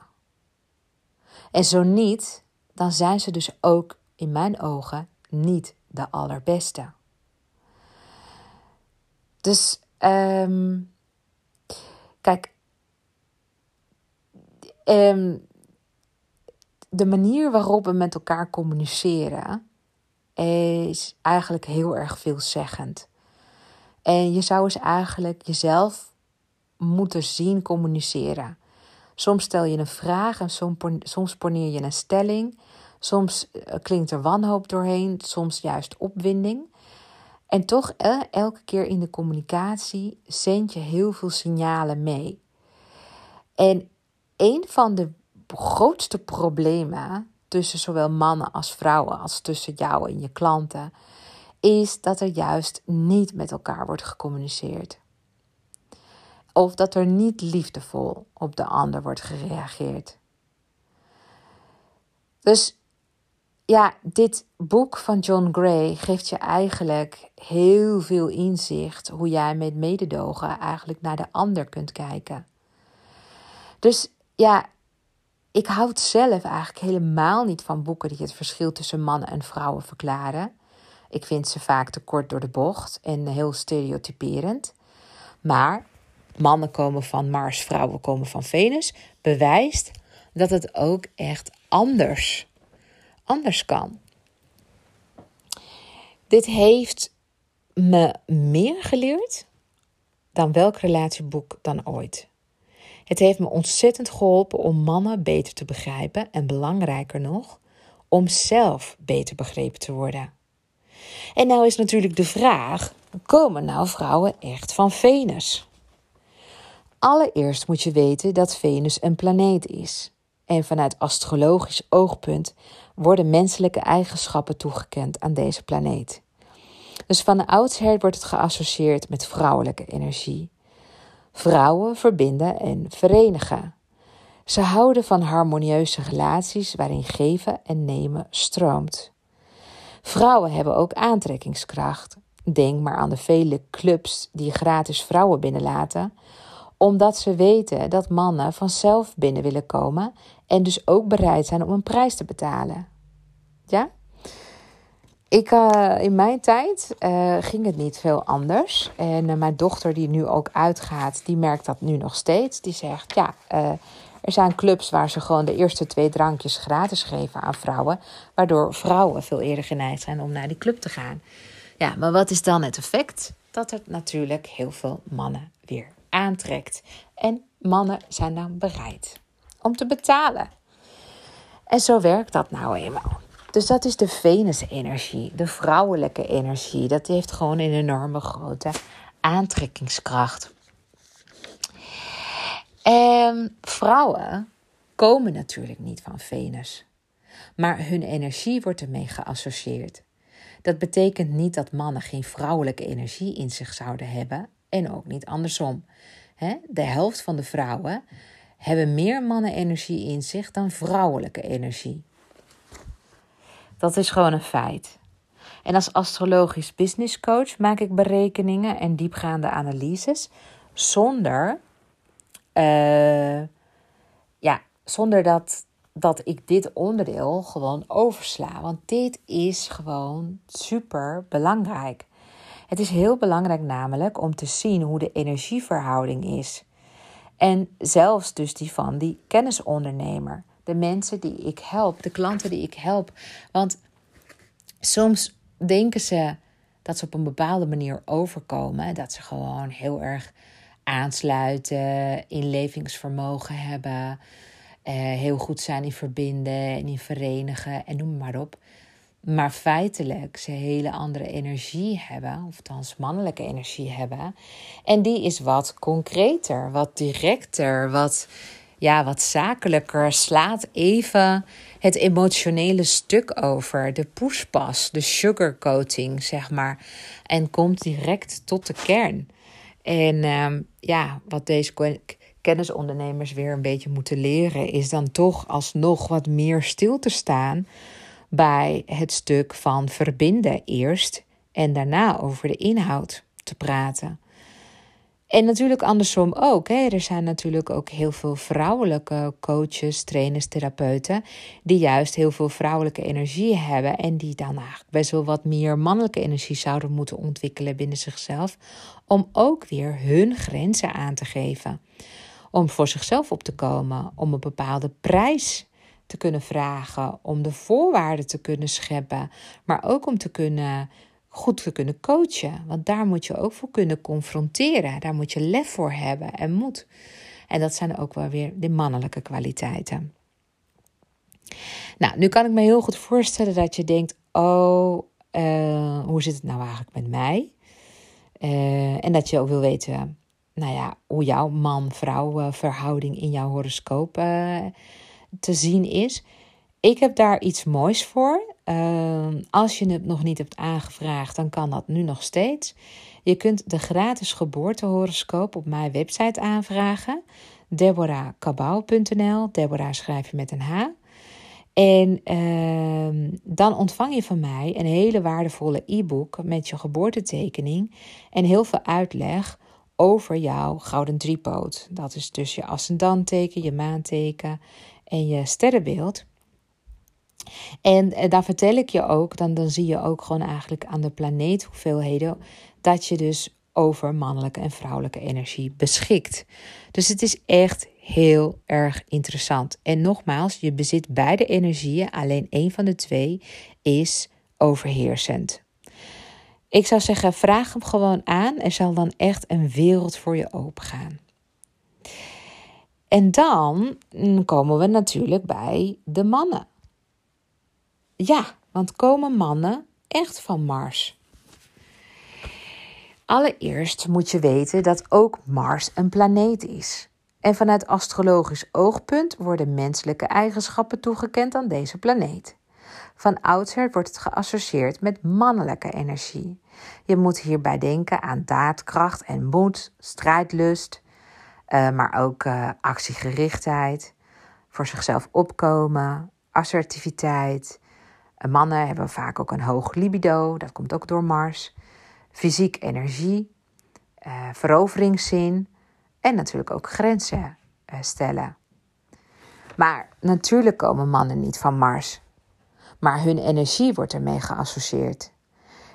En zo niet, dan zijn ze dus ook in mijn ogen niet de allerbeste. Dus um, kijk, um, de manier waarop we met elkaar communiceren is eigenlijk heel erg veelzeggend. En je zou eens eigenlijk jezelf moeten zien communiceren. Soms stel je een vraag en soms poneer je een stelling. Soms eh, klinkt er wanhoop doorheen, soms juist opwinding. En toch, elke keer in de communicatie zend je heel veel signalen mee. En een van de grootste problemen tussen zowel mannen als vrouwen, als tussen jou en je klanten, is dat er juist niet met elkaar wordt gecommuniceerd. Of dat er niet liefdevol op de ander wordt gereageerd. Dus ja, dit boek van John Gray geeft je eigenlijk heel veel inzicht hoe jij met mededogen eigenlijk naar de ander kunt kijken. Dus ja, ik houd zelf eigenlijk helemaal niet van boeken die het verschil tussen mannen en vrouwen verklaren. Ik vind ze vaak te kort door de bocht en heel stereotyperend. Maar mannen komen van Mars, vrouwen komen van Venus, bewijst dat het ook echt anders, anders kan. Dit heeft me meer geleerd dan welk relatieboek dan ooit. Het heeft me ontzettend geholpen om mannen beter te begrijpen en belangrijker nog, om zelf beter begrepen te worden. En nou is natuurlijk de vraag: komen nou vrouwen echt van Venus? Allereerst moet je weten dat Venus een planeet is. En vanuit astrologisch oogpunt worden menselijke eigenschappen toegekend aan deze planeet. Dus van oudsher wordt het geassocieerd met vrouwelijke energie. Vrouwen verbinden en verenigen. Ze houden van harmonieuze relaties waarin geven en nemen stroomt. Vrouwen hebben ook aantrekkingskracht. Denk maar aan de vele clubs die gratis vrouwen binnenlaten, omdat ze weten dat mannen vanzelf binnen willen komen en dus ook bereid zijn om een prijs te betalen. Ja? Ik, uh, in mijn tijd uh, ging het niet veel anders. En uh, mijn dochter, die nu ook uitgaat, die merkt dat nu nog steeds. Die zegt: Ja, er zijn clubs waar ze gewoon de eerste twee drankjes gratis geven aan vrouwen. Waardoor vrouwen veel eerder geneigd zijn om naar die club te gaan. Ja, maar wat is dan het effect? Dat het natuurlijk heel veel mannen weer aantrekt. En mannen zijn dan bereid om te betalen. En zo werkt dat nou eenmaal. Dus dat is de Venus-energie, de vrouwelijke energie. Dat heeft gewoon een enorme grote aantrekkingskracht. En vrouwen komen natuurlijk niet van Venus, maar hun energie wordt ermee geassocieerd. Dat betekent niet dat mannen geen vrouwelijke energie in zich zouden hebben en ook niet andersom. De helft van de vrouwen hebben meer mannenenergie in zich dan vrouwelijke energie. Dat is gewoon een feit. En als astrologisch business coach maak ik berekeningen en diepgaande analyses zonder, uh, ja, zonder dat, dat ik dit onderdeel gewoon oversla. Want dit is gewoon super belangrijk. Het is heel belangrijk namelijk om te zien hoe de energieverhouding is. En zelfs dus die van die kennisondernemer de mensen die ik help, de klanten die ik help. Want soms denken ze dat ze op een bepaalde manier overkomen, dat ze gewoon heel erg aansluiten, inlevingsvermogen hebben, eh, heel goed zijn in verbinden en in verenigen en noem maar op. Maar feitelijk ze hele andere energie hebben, of althans mannelijke energie hebben. En die is wat concreter, wat directer, wat ja, wat zakelijker, slaat even het emotionele stuk over. De poespas, de sugarcoating, zeg maar. En komt direct tot de kern. En uh, ja, wat deze kennisondernemers weer een beetje moeten leren, is dan toch alsnog wat meer stil te staan bij het stuk van verbinden eerst en daarna over de inhoud te praten. En natuurlijk andersom ook. Hè. Er zijn natuurlijk ook heel veel vrouwelijke coaches, trainers, therapeuten. die juist heel veel vrouwelijke energie hebben. en die dan eigenlijk best wel wat meer mannelijke energie zouden moeten ontwikkelen binnen zichzelf. om ook weer hun grenzen aan te geven. Om voor zichzelf op te komen, om een bepaalde prijs te kunnen vragen, om de voorwaarden te kunnen scheppen, maar ook om te kunnen goed te kunnen coachen. Want daar moet je ook voor kunnen confronteren. Daar moet je lef voor hebben en moed. En dat zijn ook wel weer de mannelijke kwaliteiten. Nou, nu kan ik me heel goed voorstellen dat je denkt: oh, uh, hoe zit het nou eigenlijk met mij? Uh, en dat je ook wil weten, nou ja, hoe jouw man-vrouw uh, verhouding in jouw horoscoop te zien is. Ik heb daar iets moois voor. Ehm, als je het nog niet hebt aangevraagd, dan kan dat nu nog steeds. Je kunt de gratis geboortehoroscoop op mijn website aanvragen. deborahkabau.nl. Deborah schrijf je met een H. En uh, dan ontvang je van mij een hele waardevolle e-book met je geboortetekening en heel veel uitleg over jouw gouden driepoot. Dat is dus je ascendanteken, je maanteken en je sterrenbeeld. En eh, daar vertel ik je ook, dan, dan zie je ook gewoon eigenlijk aan de planeet hoeveelheden, dat je dus over mannelijke en vrouwelijke energie beschikt. Dus het is echt heel erg interessant. En nogmaals, je bezit beide energieën, alleen één van de twee is overheersend. Ik zou zeggen, vraag hem gewoon aan. Er zal dan echt een wereld voor je opengaan. En dan mm, komen we natuurlijk bij de mannen. Ja, want komen mannen echt van Mars? Allereerst moet je weten dat ook Mars een planeet is. En vanuit astrologisch oogpunt worden menselijke eigenschappen toegekend aan deze planeet. Van oudsher wordt het geassocieerd met mannelijke energie. Je moet hierbij denken aan daadkracht en moed, strijdlust, uh, maar ook uh, actiegerichtheid, voor zichzelf opkomen, assertiviteit. Mannen hebben vaak ook een hoog libido, dat komt ook door Mars. Fysiek energie, veroveringszin en natuurlijk ook grenzen stellen. Maar natuurlijk komen mannen niet van Mars maar hun energie wordt ermee geassocieerd.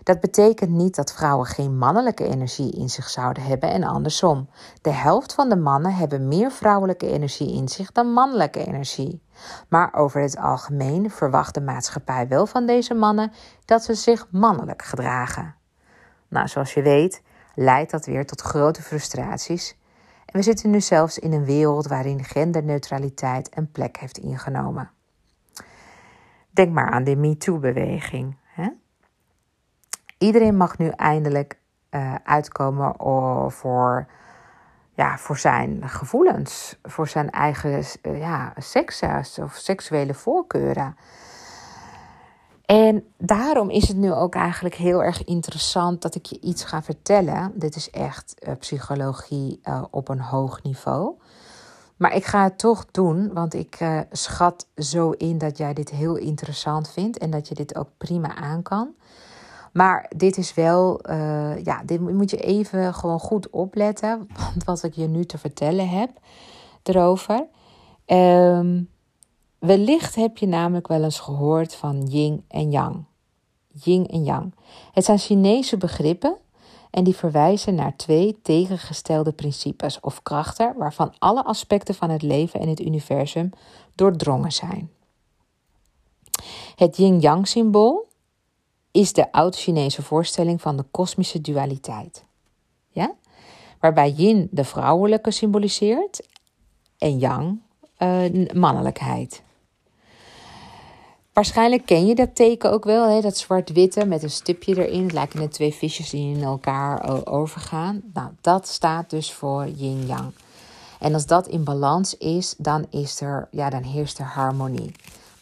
Dat betekent niet dat vrouwen geen mannelijke energie in zich zouden hebben en andersom. De helft van de mannen hebben meer vrouwelijke energie in zich dan mannelijke energie. Maar over het algemeen verwacht de maatschappij wel van deze mannen dat ze zich mannelijk gedragen. Nou, zoals je weet, leidt dat weer tot grote frustraties. En we zitten nu zelfs in een wereld waarin genderneutraliteit een plek heeft ingenomen. Denk maar aan de MeToo-beweging. Iedereen mag nu eindelijk uh, uitkomen voor, ja, voor zijn gevoelens, voor zijn eigen uh, ja, seks of seksuele voorkeuren. En daarom is het nu ook eigenlijk heel erg interessant dat ik je iets ga vertellen. Dit is echt psychologie op een hoog niveau. Maar ik ga het toch doen, want ik schat zo in dat jij dit heel interessant vindt en dat je dit ook prima aan kan. Maar dit is wel, uh, ja, dit moet je even gewoon goed opletten, want wat ik je nu te vertellen heb erover. Um, wellicht heb je namelijk wel eens gehoord van yin en yang. Yin en yang. Het zijn Chinese begrippen en die verwijzen naar twee tegengestelde principes of krachten waarvan alle aspecten van het leven en het universum doordrongen zijn. Het yin-yang symbool is de oud-Chinese voorstelling van de kosmische dualiteit. Ja? Waarbij yin de vrouwelijke symboliseert en yang uh, mannelijkheid. Waarschijnlijk ken je dat teken ook wel, hè? dat zwart-witte met een stipje erin. Het lijken net twee visjes die in elkaar overgaan. Nou, dat staat dus voor yin-yang. En als dat in balans is, dan, is er, ja, dan heerst er harmonie.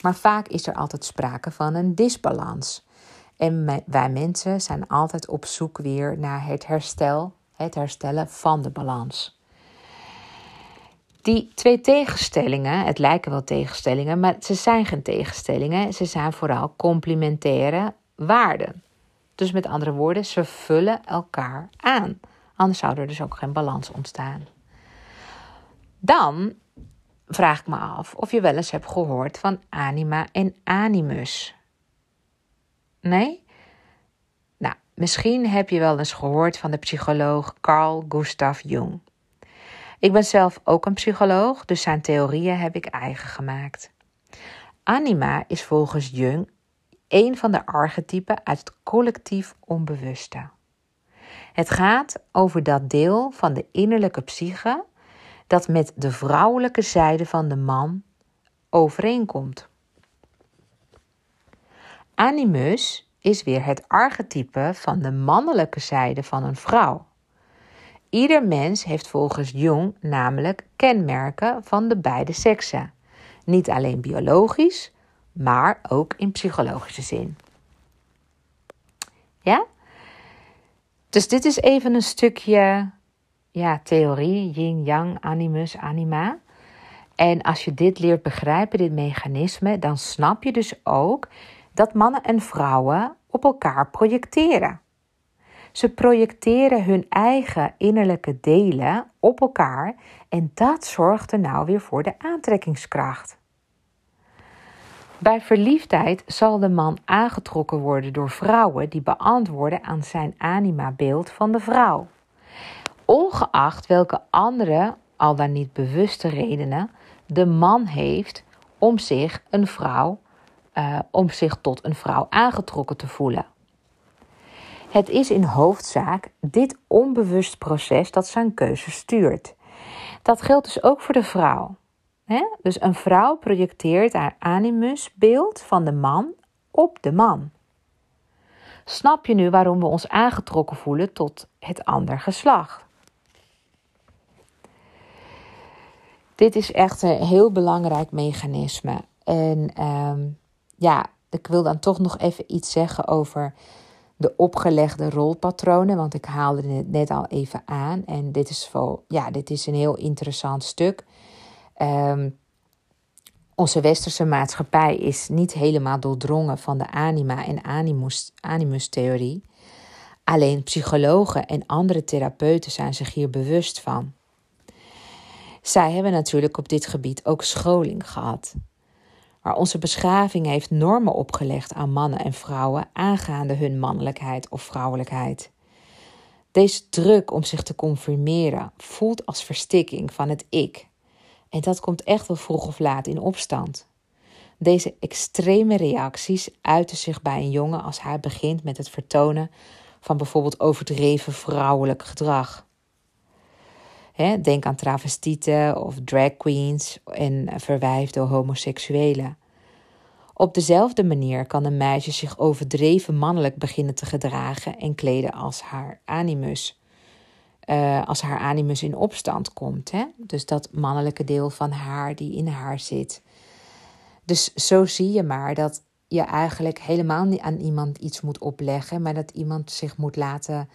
Maar vaak is er altijd sprake van een disbalans. En wij mensen zijn altijd op zoek weer naar het herstel, het herstellen van de balans. Die twee tegenstellingen, het lijken wel tegenstellingen, maar ze zijn geen tegenstellingen. Ze zijn vooral complementaire waarden. Dus met andere woorden, ze vullen elkaar aan. Anders zou er dus ook geen balans ontstaan. Dan vraag ik me af of je wel eens hebt gehoord van anima en animus. Nee? Nou, misschien heb je wel eens gehoord van de psycholoog Carl Gustav Jung. Ik ben zelf ook een psycholoog, dus zijn theorieën heb ik eigen gemaakt. Anima is volgens Jung een van de archetypen uit het collectief onbewuste. Het gaat over dat deel van de innerlijke psyche dat met de vrouwelijke zijde van de man overeenkomt. Animus is weer het archetype van de mannelijke zijde van een vrouw. Ieder mens heeft volgens Jung namelijk kenmerken van de beide seksen. Niet alleen biologisch, maar ook in psychologische zin. Ja? Dus dit is even een stukje ja, theorie, yin-yang, animus, anima. En als je dit leert begrijpen, dit mechanisme, dan snap je dus ook dat mannen en vrouwen op elkaar projecteren. Ze projecteren hun eigen innerlijke delen op elkaar en dat zorgt er nou weer voor de aantrekkingskracht. Bij verliefdheid zal de man aangetrokken worden door vrouwen die beantwoorden aan zijn anima-beeld van de vrouw. Ongeacht welke andere, al dan niet bewuste redenen, de man heeft om zich een vrouw, uh, om zich tot een vrouw aangetrokken te voelen. Het is in hoofdzaak dit onbewust proces dat zijn keuze stuurt. Dat geldt dus ook voor de vrouw. Dus een vrouw projecteert haar animusbeeld van de man op de man. Snap je nu waarom we ons aangetrokken voelen tot het ander geslacht? Dit is echt een heel belangrijk mechanisme. En ehm, ja, ik wil dan toch nog even iets zeggen over de opgelegde rolpatronen, want ik haalde het net al even aan. En dit is, vol, ja, dit is een heel interessant stuk. Um, onze westerse maatschappij is niet helemaal doordrongen van de anima- en animus, animustheorie. Alleen psychologen en andere therapeuten zijn zich hier bewust van. Zij hebben natuurlijk op dit gebied ook scholing gehad. Maar onze beschaving heeft normen opgelegd aan mannen en vrouwen aangaande hun mannelijkheid of vrouwelijkheid. Deze druk om zich te conformeren voelt als verstikking van het ik en dat komt echt wel vroeg of laat in opstand. Deze extreme reacties uiten zich bij een jongen als hij begint met het vertonen van bijvoorbeeld overdreven vrouwelijk gedrag. Denk aan travestieten of drag queens en verwijfde homoseksuelen. Op dezelfde manier kan een meisje zich overdreven mannelijk beginnen te gedragen en kleden als haar animus. Uh, als haar animus in opstand komt. Hè? Dus dat mannelijke deel van haar die in haar zit. Dus zo zie je maar dat je eigenlijk helemaal niet aan iemand iets moet opleggen, maar dat iemand zich moet laten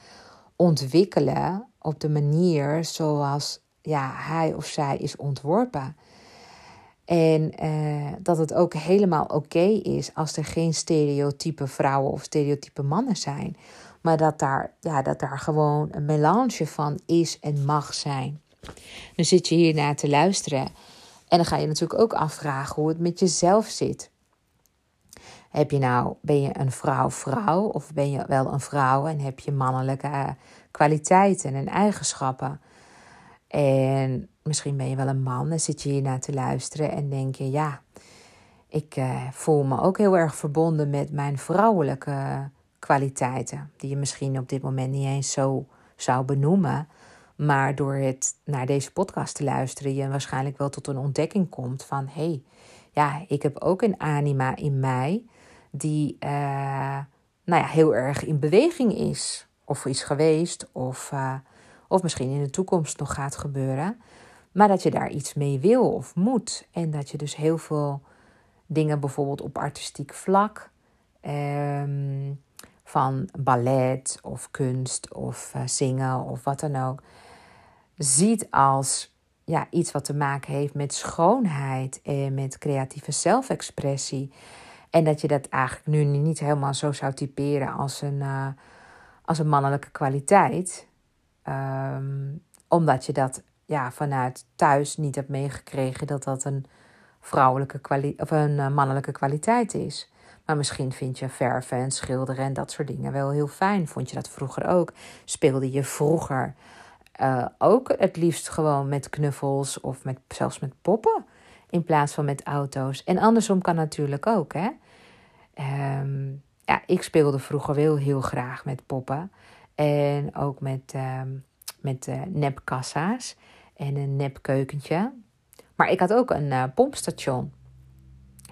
ontwikkelen op de manier zoals ja, hij of zij is ontworpen. En uh, dat het ook helemaal oké is als er geen stereotype vrouwen of stereotype mannen zijn. Maar dat daar, ja, dat daar gewoon een melange van is en mag zijn. Dan zit je hier naar te luisteren. En dan ga je natuurlijk ook afvragen hoe het met jezelf zit. Heb je nou, ben je een vrouw-vrouw of ben je wel een vrouw en heb je mannelijke kwaliteiten en eigenschappen? En misschien ben je wel een man en zit je hier naar te luisteren en denk je, ja, ik eh, voel me ook heel erg verbonden met mijn vrouwelijke kwaliteiten, die je misschien op dit moment niet eens zo zou benoemen. Maar door het naar deze podcast te luisteren, je waarschijnlijk wel tot een ontdekking komt van hé, hey, ja, ik heb ook een anima in mij die uh, nou ja, heel erg in beweging is. Of is geweest, of, uh, of misschien in de toekomst nog gaat gebeuren. Maar dat je daar iets mee wil of moet. En dat je dus heel veel dingen, bijvoorbeeld op artistiek vlak, um, van ballet of kunst of uh, zingen of wat dan ook, ziet als ja, iets wat te maken heeft met schoonheid en met creatieve zelfexpressie. En dat je dat eigenlijk nu niet helemaal zo zou typeren als een, uh, als een mannelijke kwaliteit. Um, omdat je dat ja, vanuit thuis niet hebt meegekregen dat dat een vrouwelijke of een uh, mannelijke kwaliteit is. Maar misschien vind je verven en schilderen en dat soort dingen wel heel fijn. Vond je dat vroeger ook? Speelde je vroeger uh, ook het liefst gewoon met knuffels of met, zelfs met poppen in plaats van met auto's? En andersom kan natuurlijk ook, hè? Um, ja, ik speelde vroeger wel heel graag met poppen. En ook met, um, met uh, nepkassa's en een nepkeukentje. Maar ik had ook een uh, pompstation.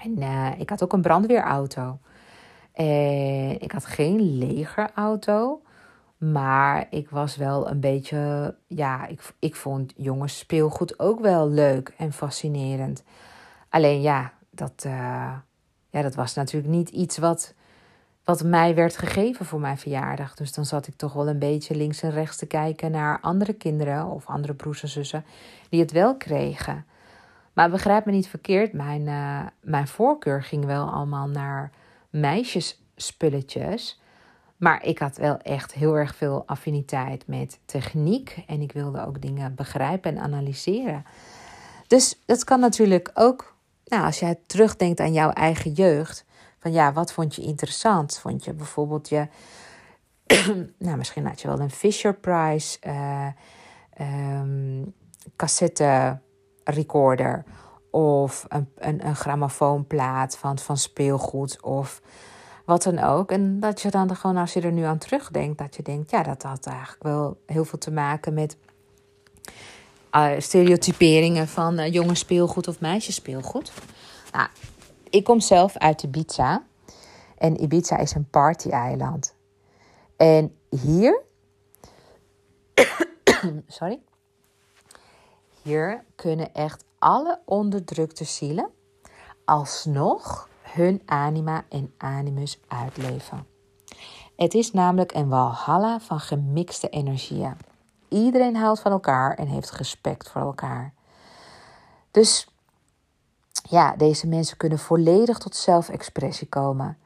En uh, ik had ook een brandweerauto. En ik had geen legerauto. Maar ik was wel een beetje. Ja, ik, ik vond jongens speelgoed ook wel leuk en fascinerend. Alleen ja, dat, uh, ja, dat was natuurlijk niet iets wat, wat mij werd gegeven voor mijn verjaardag. Dus dan zat ik toch wel een beetje links en rechts te kijken naar andere kinderen of andere broers en zussen die het wel kregen. Maar begrijp me niet verkeerd, mijn, uh, mijn voorkeur ging wel allemaal naar meisjesspulletjes. Maar ik had wel echt heel erg veel affiniteit met techniek. En ik wilde ook dingen begrijpen en analyseren. Dus dat kan natuurlijk ook, nou, als jij terugdenkt aan jouw eigen jeugd. Van ja, wat vond je interessant? Vond je bijvoorbeeld je. nou, misschien had je wel een Fisher Price uh, um, cassette recorder of een, een, een grammofoonplaat van, van speelgoed of wat dan ook. En dat je dan gewoon, als je er nu aan terugdenkt, dat je denkt, ja, dat had eigenlijk wel heel veel te maken met uh, stereotyperingen van uh, jongens speelgoed of meisjes speelgoed. Nou, ik kom zelf uit Ibiza. En Ibiza is een party-eiland. En hier. sorry. Hier kunnen echt alle onderdrukte zielen alsnog hun anima en animus uitleven. Het is namelijk een walhalla van gemixte energieën. Iedereen houdt van elkaar en heeft respect voor elkaar. Dus ja, deze mensen kunnen volledig tot zelfexpressie komen.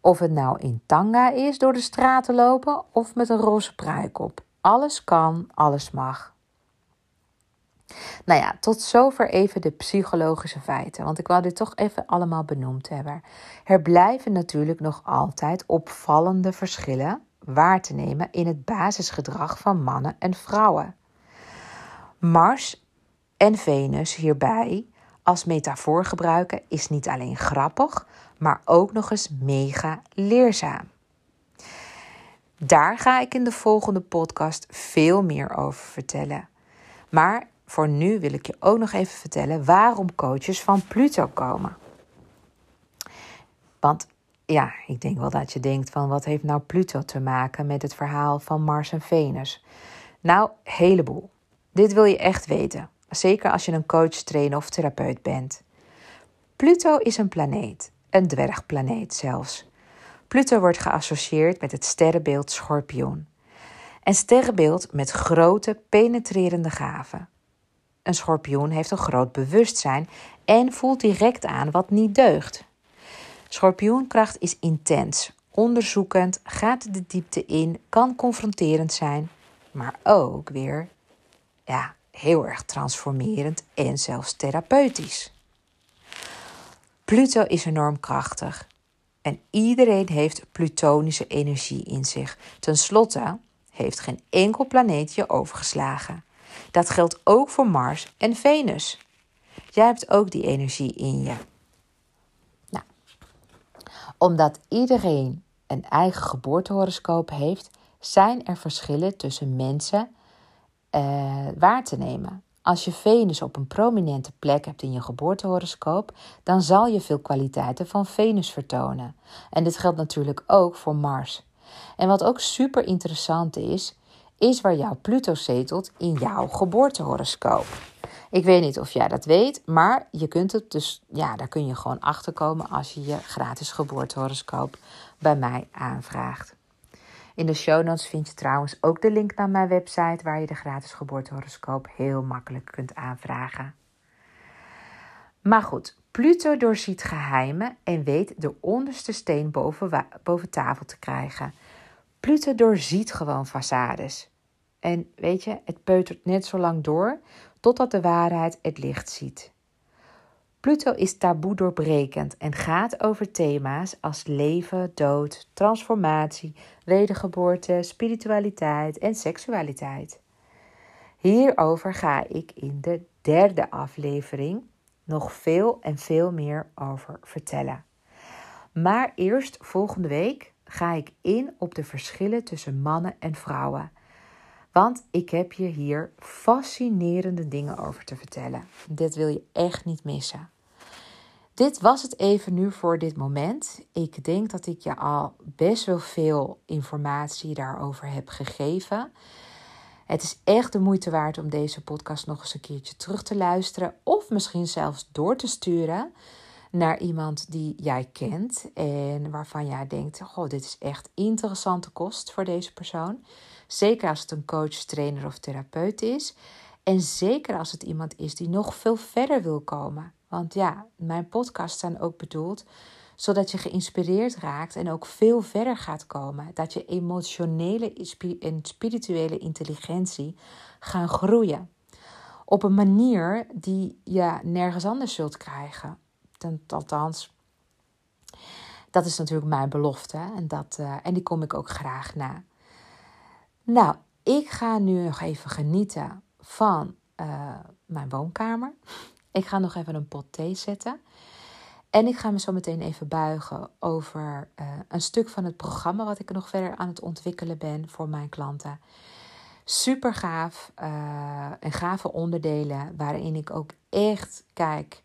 Of het nou in tanga is door de straten lopen of met een roze pruik op. Alles kan, alles mag. Nou ja, tot zover even de psychologische feiten, want ik wou dit toch even allemaal benoemd hebben. Er blijven natuurlijk nog altijd opvallende verschillen waar te nemen in het basisgedrag van mannen en vrouwen. Mars en Venus hierbij als metafoor gebruiken is niet alleen grappig, maar ook nog eens mega leerzaam. Daar ga ik in de volgende podcast veel meer over vertellen. Maar voor nu wil ik je ook nog even vertellen waarom coaches van Pluto komen. Want ja, ik denk wel dat je denkt van wat heeft nou Pluto te maken met het verhaal van Mars en Venus? Nou, heleboel. Dit wil je echt weten. Zeker als je een coach, trainer of therapeut bent. Pluto is een planeet, een dwergplaneet zelfs. Pluto wordt geassocieerd met het sterrenbeeld Schorpioen. Een sterrenbeeld met grote, penetrerende gaven. Een schorpioen heeft een groot bewustzijn en voelt direct aan wat niet deugt. Schorpioenkracht is intens, onderzoekend, gaat de diepte in, kan confronterend zijn, maar ook weer ja, heel erg transformerend en zelfs therapeutisch. Pluto is enorm krachtig en iedereen heeft plutonische energie in zich. Ten slotte heeft geen enkel planeet je overgeslagen. Dat geldt ook voor Mars en Venus. Jij hebt ook die energie in je. Nou, omdat iedereen een eigen geboortehoroscoop heeft, zijn er verschillen tussen mensen uh, waar te nemen. Als je Venus op een prominente plek hebt in je geboortehoroscoop, dan zal je veel kwaliteiten van Venus vertonen. En dit geldt natuurlijk ook voor Mars. En wat ook super interessant is, is waar jouw Pluto zetelt in jouw geboortehoroscoop. Ik weet niet of jij dat weet, maar je kunt het dus, ja, daar kun je gewoon achter komen als je je gratis geboortehoroscoop bij mij aanvraagt. In de show notes vind je trouwens ook de link naar mijn website waar je de gratis geboortehoroscoop heel makkelijk kunt aanvragen. Maar goed, Pluto doorziet geheimen en weet de onderste steen boven, boven tafel te krijgen. Pluto doorziet gewoon façades. En weet je, het peutert net zo lang door totdat de waarheid het licht ziet. Pluto is taboe doorbrekend en gaat over thema's als leven, dood, transformatie, wedergeboorte, spiritualiteit en seksualiteit. Hierover ga ik in de derde aflevering nog veel en veel meer over vertellen. Maar eerst volgende week ga ik in op de verschillen tussen mannen en vrouwen. Want ik heb je hier fascinerende dingen over te vertellen. Dit wil je echt niet missen. Dit was het even nu voor dit moment. Ik denk dat ik je al best wel veel informatie daarover heb gegeven. Het is echt de moeite waard om deze podcast nog eens een keertje terug te luisteren. Of misschien zelfs door te sturen naar iemand die jij kent. En waarvan jij denkt: Goh, dit is echt interessante kost voor deze persoon. Zeker als het een coach, trainer of therapeut is. En zeker als het iemand is die nog veel verder wil komen. Want ja, mijn podcasts zijn ook bedoeld zodat je geïnspireerd raakt en ook veel verder gaat komen. Dat je emotionele en spirituele intelligentie gaan groeien. Op een manier die je nergens anders zult krijgen. Althans, dat is natuurlijk mijn belofte en, dat, uh, en die kom ik ook graag na. Nou, ik ga nu nog even genieten van uh, mijn woonkamer. Ik ga nog even een pot thee zetten. En ik ga me zo meteen even buigen over uh, een stuk van het programma wat ik nog verder aan het ontwikkelen ben voor mijn klanten. super gaaf uh, en gave onderdelen waarin ik ook echt kijk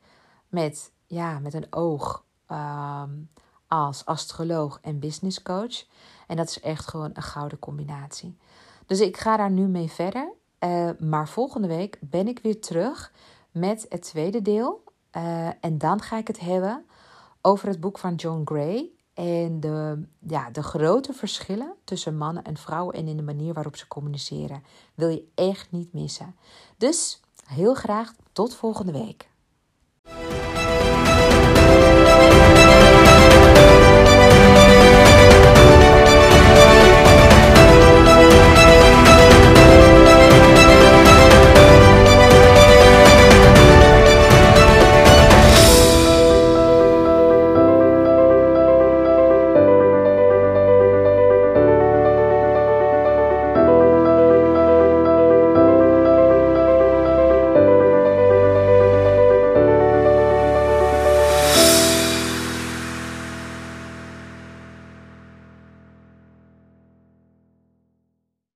met, ja, met een oog ehm, als astroloog en business coach. En dat is echt gewoon een gouden combinatie. Dus ik ga daar nu mee verder. Uh, maar volgende week ben ik weer terug met het tweede deel. Uh, en dan ga ik het hebben over het boek van John Gray. En de, ja, de grote verschillen tussen mannen en vrouwen en in de manier waarop ze communiceren. Wil je echt niet missen. Dus heel graag tot volgende week.